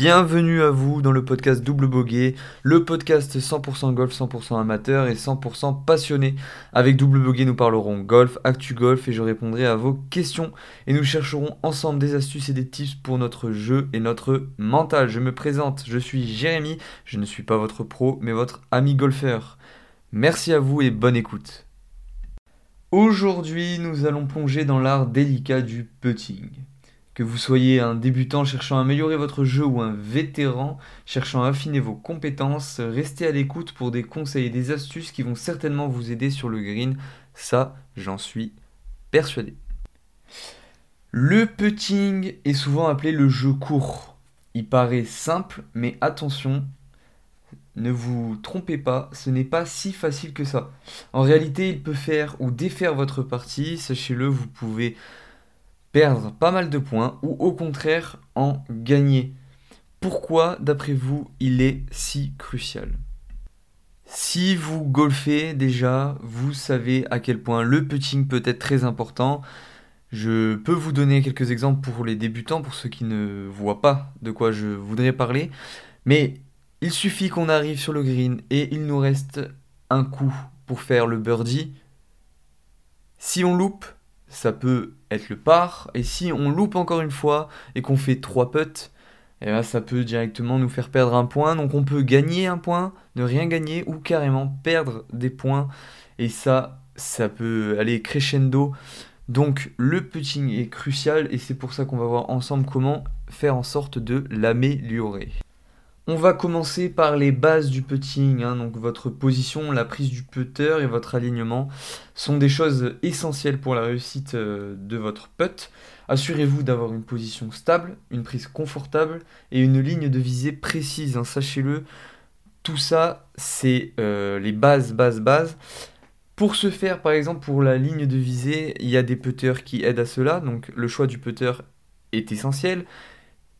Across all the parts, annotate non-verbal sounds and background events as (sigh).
bienvenue à vous dans le podcast Double Boguet, le podcast 100% golf, 100% amateur et 100% passionné. Avec Double Boguet, nous parlerons golf, actu golf et je répondrai à vos questions. Et nous chercherons ensemble des astuces et des tips pour notre jeu et notre mental. Je me présente, je suis Jérémy, je ne suis pas votre pro, mais votre ami golfeur. Merci à vous et bonne écoute. Aujourd'hui, nous allons plonger dans l'art délicat du putting. Que vous soyez un débutant cherchant à améliorer votre jeu ou un vétéran cherchant à affiner vos compétences, restez à l'écoute pour des conseils et des astuces qui vont certainement vous aider sur le green. Ça, j'en suis persuadé. Le putting est souvent appelé le jeu court. Il paraît simple, mais attention, ne vous trompez pas, ce n'est pas si facile que ça. En réalité, il peut faire ou défaire votre partie, sachez-le, vous pouvez perdre pas mal de points ou au contraire en gagner. Pourquoi, d'après vous, il est si crucial? Si vous golfez déjà, vous savez à quel point le putting peut être très important. Je peux vous donner quelques exemples pour les débutants, pour ceux qui ne voient pas de quoi je voudrais parler. Mais il suffit qu'on arrive sur le green et il nous reste un coup pour faire le birdie. Si on loupe, ça peut être le par. Et si on loupe encore une fois et qu'on fait 3 putts, et eh ben, ça peut directement nous faire perdre un point. Donc on peut gagner un point, ne rien gagner ou carrément perdre des points. Et ça, ça peut aller crescendo. Donc le putting est crucial et c'est pour ça qu'on va voir ensemble comment faire en sorte de l'améliorer. On va commencer par les bases du putting, hein. donc votre position, la prise du putter et votre alignement sont des choses essentielles pour la réussite euh, de votre putt. Assurez-vous d'avoir une position stable, une prise confortable et une ligne de visée précise, hein. sachez-le. Tout ça, c'est euh, les bases, bases, bases. Pour ce faire, par exemple, pour la ligne de visée, il y a des putters qui aident à cela, donc le choix du putter est essentiel.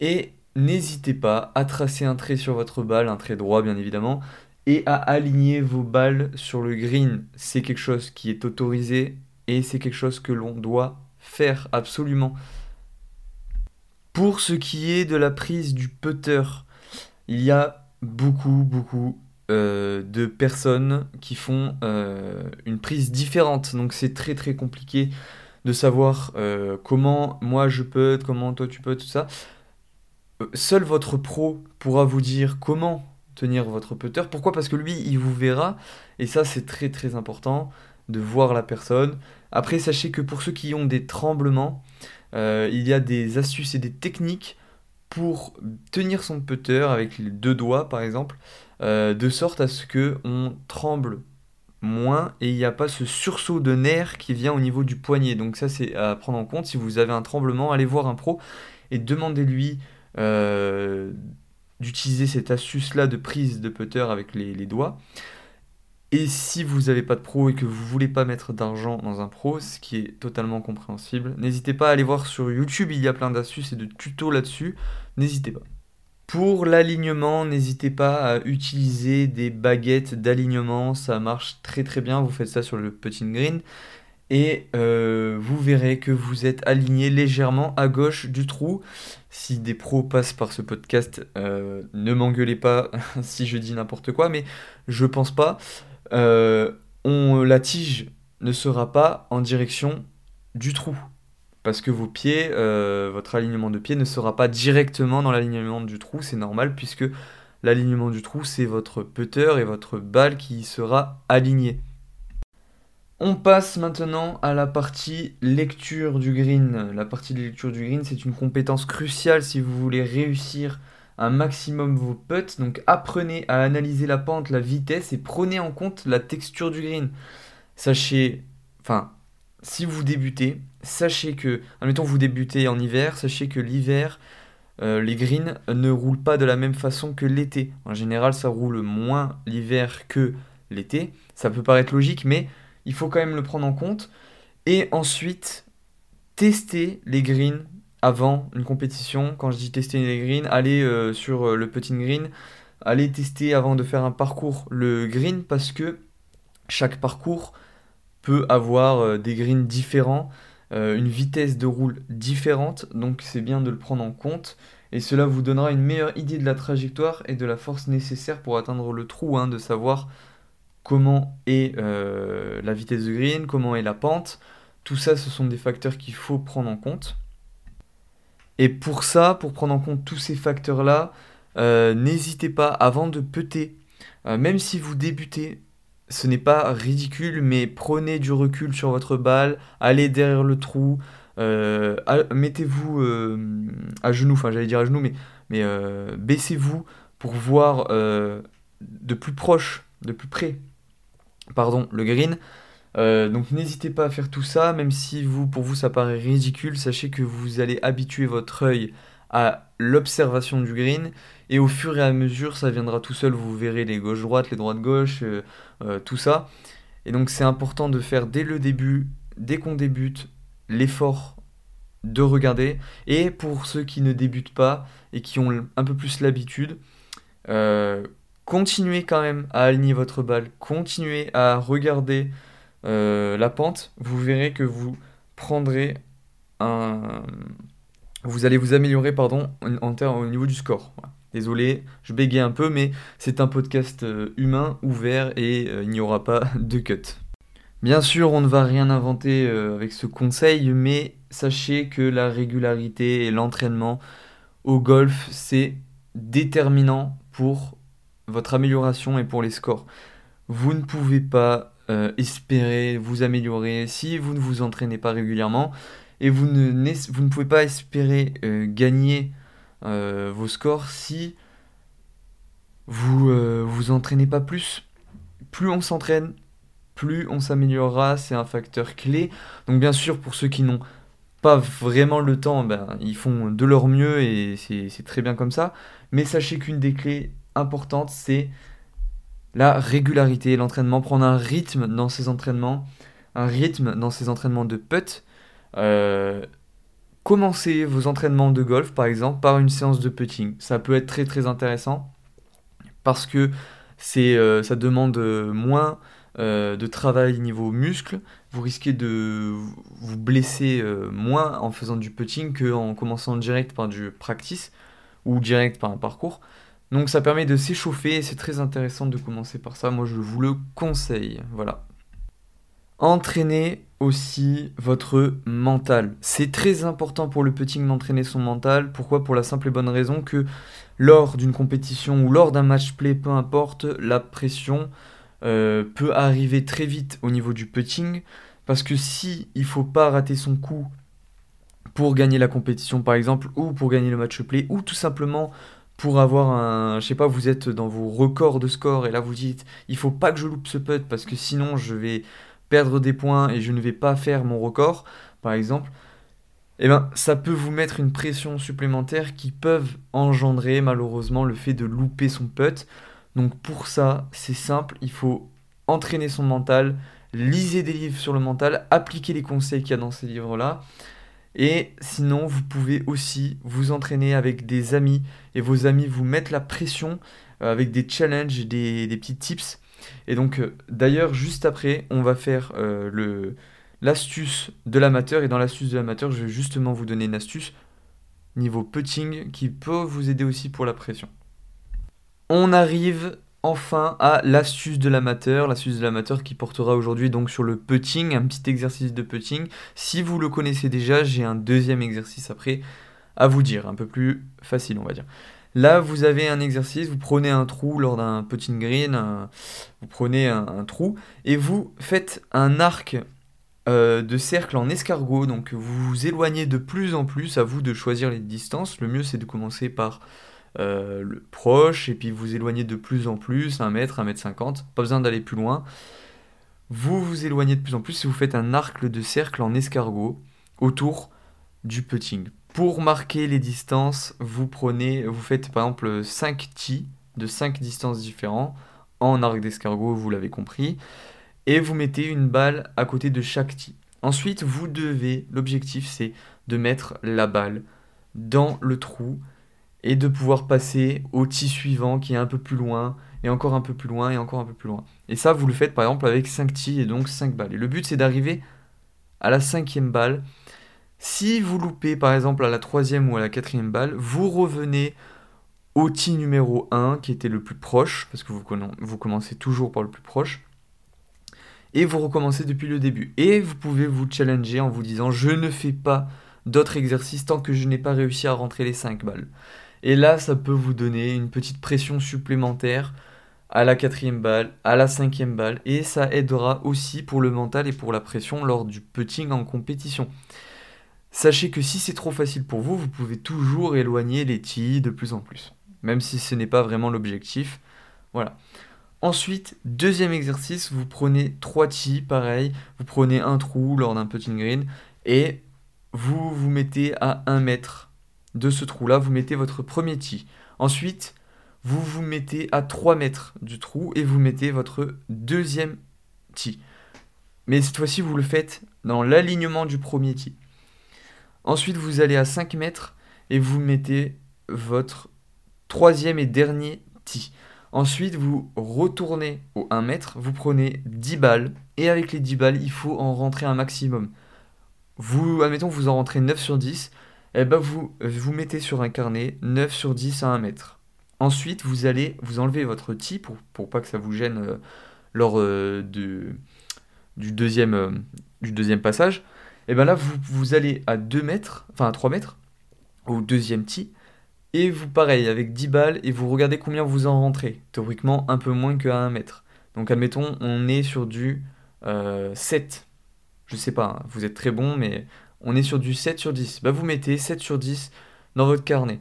Et N'hésitez pas à tracer un trait sur votre balle, un trait droit bien évidemment, et à aligner vos balles sur le green. C'est quelque chose qui est autorisé et c'est quelque chose que l'on doit faire absolument. Pour ce qui est de la prise du putter, il y a beaucoup, beaucoup euh, de personnes qui font euh, une prise différente. Donc c'est très très compliqué de savoir euh, comment moi je peux, comment toi tu peux, tout ça seul votre pro pourra vous dire comment tenir votre putter. Pourquoi? Parce que lui, il vous verra. Et ça, c'est très très important de voir la personne. Après, sachez que pour ceux qui ont des tremblements, euh, il y a des astuces et des techniques pour tenir son putter avec les deux doigts, par exemple, euh, de sorte à ce que on tremble moins et il n'y a pas ce sursaut de nerfs qui vient au niveau du poignet. Donc ça, c'est à prendre en compte. Si vous avez un tremblement, allez voir un pro et demandez-lui euh, d'utiliser cette astuce-là de prise de putter avec les, doigts. Et si vous n'avez pas de pro et que vous voulez pas mettre d'argent dans un pro, ce qui est totalement compréhensible, n'hésitez pas à aller voir sur YouTube, il y a plein d'astuces et de tutos là-dessus, n'hésitez pas. Pour l'alignement, n'hésitez pas à utiliser des baguettes d'alignement, ça marche très très bien, vous faites ça sur le putting green et euh, vous verrez que vous êtes aligné légèrement à gauche du trou. Si des pros passent par ce podcast, euh, ne m'engueulez pas (laughs) si je dis n'importe quoi, mais je pense pas. Euh, on, la tige ne sera pas en direction du trou. Parce que vos pieds, votre alignement de pied ne sera pas directement dans l'alignement du trou, c'est normal puisque l'alignement du trou c'est votre putter et votre balle qui sera aligné. On passe maintenant à la partie lecture du green. La partie de lecture du green, c'est une compétence cruciale si vous voulez réussir un maximum vos putts. Donc apprenez à analyser la pente, la vitesse et prenez en compte la texture du green. Sachez, enfin, si vous débutez, sachez que, admettons vous débutez en hiver, sachez que l'hiver, euh, les greens ne roulent pas de la même façon que l'été. En général, ça roule moins l'hiver que l'été. Ça peut paraître logique, mais il faut quand même le prendre en compte. Et ensuite, tester les greens avant une compétition. Quand je dis tester les greens, allez euh, sur euh, le putting green, allez tester avant de faire un parcours le green parce que chaque parcours peut avoir euh, des greens différents, une vitesse de roule différente, donc c'est bien de le prendre en compte et cela vous donnera une meilleure idée de la trajectoire et de la force nécessaire pour atteindre le trou, hein, de savoir comment est euh, la vitesse de green, comment est la pente. Tout ça, ce sont des facteurs qu'il faut prendre en compte. Et pour ça, pour prendre en compte tous ces facteurs-là, euh, n'hésitez pas, avant de peter, euh, même si vous débutez, ce n'est pas ridicule, mais prenez du recul sur votre balle, allez derrière le trou, euh, mettez-vous à genoux, enfin j'allais dire à genoux, mais, mais baissez-vous pour voir de plus proche, de plus près, pardon, le green. donc n'hésitez pas à faire tout ça, même si vous, pour vous ça paraît ridicule, sachez que vous allez habituer votre œil à l'observation du green et au fur et à mesure ça viendra tout seul, vous verrez les gauche-droite, les droite-gauche, euh, euh, tout ça. Et donc c'est important de faire dès le début, dès qu'on débute, l'effort de regarder. Et pour ceux qui ne débutent pas et qui ont un peu plus l'habitude, euh, continuez quand même à aligner votre balle, continuez à regarder la pente, vous verrez que vous prendrez un, vous allez vous améliorer pardon, en, au niveau du score. Désolé, je bégaye un peu, mais c'est un podcast euh, humain, ouvert, et euh, il n'y aura pas (laughs) de cut. Bien sûr, on ne va rien inventer euh, avec ce conseil, mais sachez que la régularité et l'entraînement au golf, c'est déterminant pour votre amélioration et pour les scores. Vous ne pouvez pas espérer vous améliorer si vous ne vous entraînez pas régulièrement et vous ne, pouvez pas espérer euh, gagner euh, vos scores si vous euh, vous entraînez pas plus. Plus on s'entraîne, plus on s'améliorera, c'est un facteur clé. Donc bien sûr, pour ceux qui n'ont pas vraiment le temps, ben, ils font de leur mieux et c'est très bien comme ça. Mais sachez qu'une des clés importantes, c'est la régularité, l'entraînement, prendre un rythme dans ses entraînements, un rythme dans ses entraînements de putt, euh, commencez vos entraînements de golf, par exemple, par une séance de putting. Ça peut être très très intéressant parce que euh, ça demande moins euh, de travail niveau muscle. Vous risquez de vous blesser moins en faisant du putting qu'en commençant direct par du practice ou direct par un parcours. Donc ça permet de s'échauffer et c'est très intéressant de commencer par ça. Moi je vous le conseille. Voilà. Entraînez aussi votre mental. C'est très important pour le putting d'entraîner son mental. Pourquoi? Pour la simple et bonne raison que lors d'une compétition ou lors d'un match play, peu importe, la pression euh, peut arriver très vite au niveau du putting. Parce que si il faut pas rater son coup pour gagner la compétition par exemple, ou pour gagner le match play, ou tout simplement pour avoir un, je sais pas, vous êtes dans vos records de score et là vous dites, il faut pas que je loupe ce putt parce que sinon je vais perdre des points et je ne vais pas faire mon record, par exemple, eh ben, ça peut vous mettre une pression supplémentaire qui peuvent engendrer malheureusement le fait de louper son putt. Donc pour ça, c'est simple, il faut entraîner son mental, lisez des livres sur le mental, appliquez les conseils qu'il y a dans ces livres-là. Et sinon, vous pouvez aussi vous entraîner avec des amis et vos amis vous mettent la pression euh, avec des challenges, des, petits tips et donc, euh, d'ailleurs, juste après, on va faire euh, l'astuce de l'amateur. Et dans l'astuce de l'amateur, je vais justement vous donner une astuce niveau putting qui peut vous aider aussi pour la pression. On arrive enfin à l'astuce de l'amateur, l'astuce de l'amateur qui portera aujourd'hui donc sur le putting, un petit exercice de putting. Si vous le connaissez déjà, j'ai un deuxième exercice après à vous dire, un peu plus facile on va dire. Là, vous avez un exercice, vous prenez un trou lors d'un putting green, vous prenez un, trou et vous faites un arc euh, de cercle en escargot. Donc vous vous éloignez de plus en plus, à vous de choisir les distances. Le mieux c'est de commencer par euh, le proche et puis vous éloignez de plus en plus, 1 mètre, 1 mètre 50, pas besoin d'aller plus loin. Vous vous éloignez de plus en plus et vous faites un arc de cercle en escargot autour du putting. Pour marquer les distances, vous prenez, vous faites par exemple 5 tis de 5 distances différentes en arc d'escargot, vous l'avez compris, et vous mettez une balle à côté de chaque tee. Ensuite, vous devez, l'objectif c'est de mettre la balle dans le trou et de pouvoir passer au tee suivant qui est un peu plus loin, et encore un peu plus loin, et encore un peu plus loin. Et ça, vous le faites par exemple avec 5 tis et donc 5 balles. Et le but c'est d'arriver à la cinquième balle Si vous loupez par exemple à la troisième ou à la quatrième balle, vous revenez au tee numéro 1 qui était le plus proche, parce que vous, vous commencez toujours par le plus proche, et vous recommencez depuis le début. Et vous pouvez vous challenger en vous disant je ne fais pas d'autres exercices tant que je n'ai pas réussi à rentrer les 5 balles. Et là, ça peut vous donner une petite pression supplémentaire à la quatrième balle, à la cinquième balle, et ça aidera aussi pour le mental et pour la pression lors du putting en compétition. Sachez que si c'est trop facile pour vous, vous pouvez toujours éloigner les tis de plus en plus, même si ce n'est pas vraiment l'objectif. Voilà. Ensuite, deuxième exercice, vous prenez trois tis, pareil, vous prenez un trou lors d'un putting green et vous vous mettez à 1 mètre de ce trou-là, vous mettez votre premier tee. Ensuite, vous vous mettez à 3 mètres du trou et vous mettez votre deuxième tee. Mais cette fois-ci, vous le faites dans l'alignement du premier tee. Ensuite, vous allez à 5 mètres et vous mettez votre troisième et dernier tee. Ensuite, vous retournez au 1 mètre, vous prenez 10 balles et avec les 10 balles, il faut en rentrer un maximum. Vous, admettons, vous en rentrez 9 sur 10, et eh ben vous, vous mettez sur un carnet 9 sur 10 à 1 mètre. Ensuite, vous allez vous enlever votre tee pour, pour pas que ça vous gêne euh, lors euh, du, deuxième, euh, du deuxième passage. Et bien là, vous, vous allez à 2 mètres, enfin à 3 mètres, au deuxième tee, et vous, pareil, avec 10 balles, et vous regardez combien vous en rentrez. Théoriquement, un peu moins qu'à 1 mètre. Donc, admettons, on est sur du 7 je sais pas, hein, vous êtes très bon, mais on est sur du 7 sur 10. Bah, vous mettez 7 sur 10 dans votre carnet.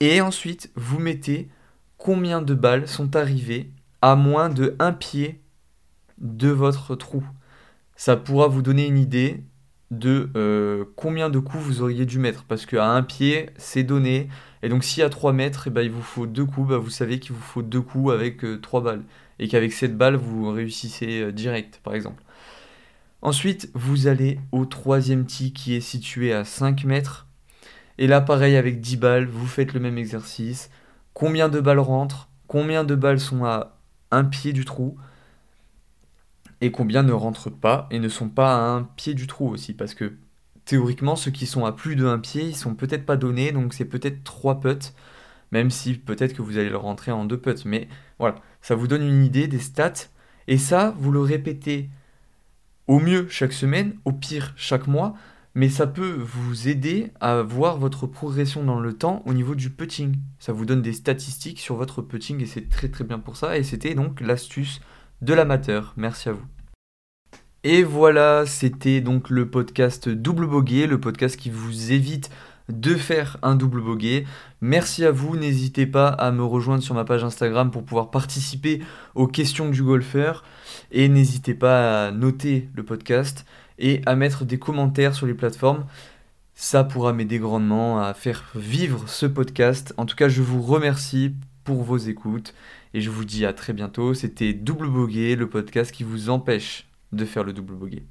Et ensuite, vous mettez combien de balles sont arrivées à moins de un pied de votre trou. Ça pourra vous donner une idée de euh, combien de coups vous auriez dû mettre. Parce qu'à un pied, c'est donné. Et donc, si à 3 mètres, et eh ben, il vous faut deux coups, bah, vous savez qu'il vous faut deux coups avec euh, trois 3 balles. Et qu'avec cette balle, vous réussissez euh, direct, par exemple. Ensuite, vous allez au troisième tee qui est situé à 5 mètres. Et là, pareil, avec 10 balles, vous faites le même exercice. Combien de balles rentrent Combien de balles sont à un pied du trou Et combien ne rentrent pas et ne sont pas à un pied du trou aussi Parce que théoriquement, ceux qui sont à plus de un pied, ils sont peut-être pas donnés, donc c'est peut-être 3 putts. Même si peut-être que vous allez le rentrer en 2 putts. Mais voilà, ça vous donne une idée des stats. Et ça, vous le répétez au mieux chaque semaine, au pire chaque mois, mais ça peut vous aider à voir votre progression dans le temps au niveau du putting. Ça vous donne des statistiques sur votre putting et c'est très très bien pour ça. Et c'était donc l'astuce de l'amateur. Merci à vous. Et voilà, c'était donc le podcast Double Bogey, le podcast qui vous évite de faire un double bogey. Merci à vous, n'hésitez pas à me rejoindre sur ma page Instagram pour pouvoir participer aux questions du golfeur et n'hésitez pas à noter le podcast et à mettre des commentaires sur les plateformes. Ça pourra m'aider grandement à faire vivre ce podcast. En tout cas, je vous remercie pour vos écoutes et je vous dis à très bientôt. C'était Double Bogey, le podcast qui vous empêche de faire le double bogey.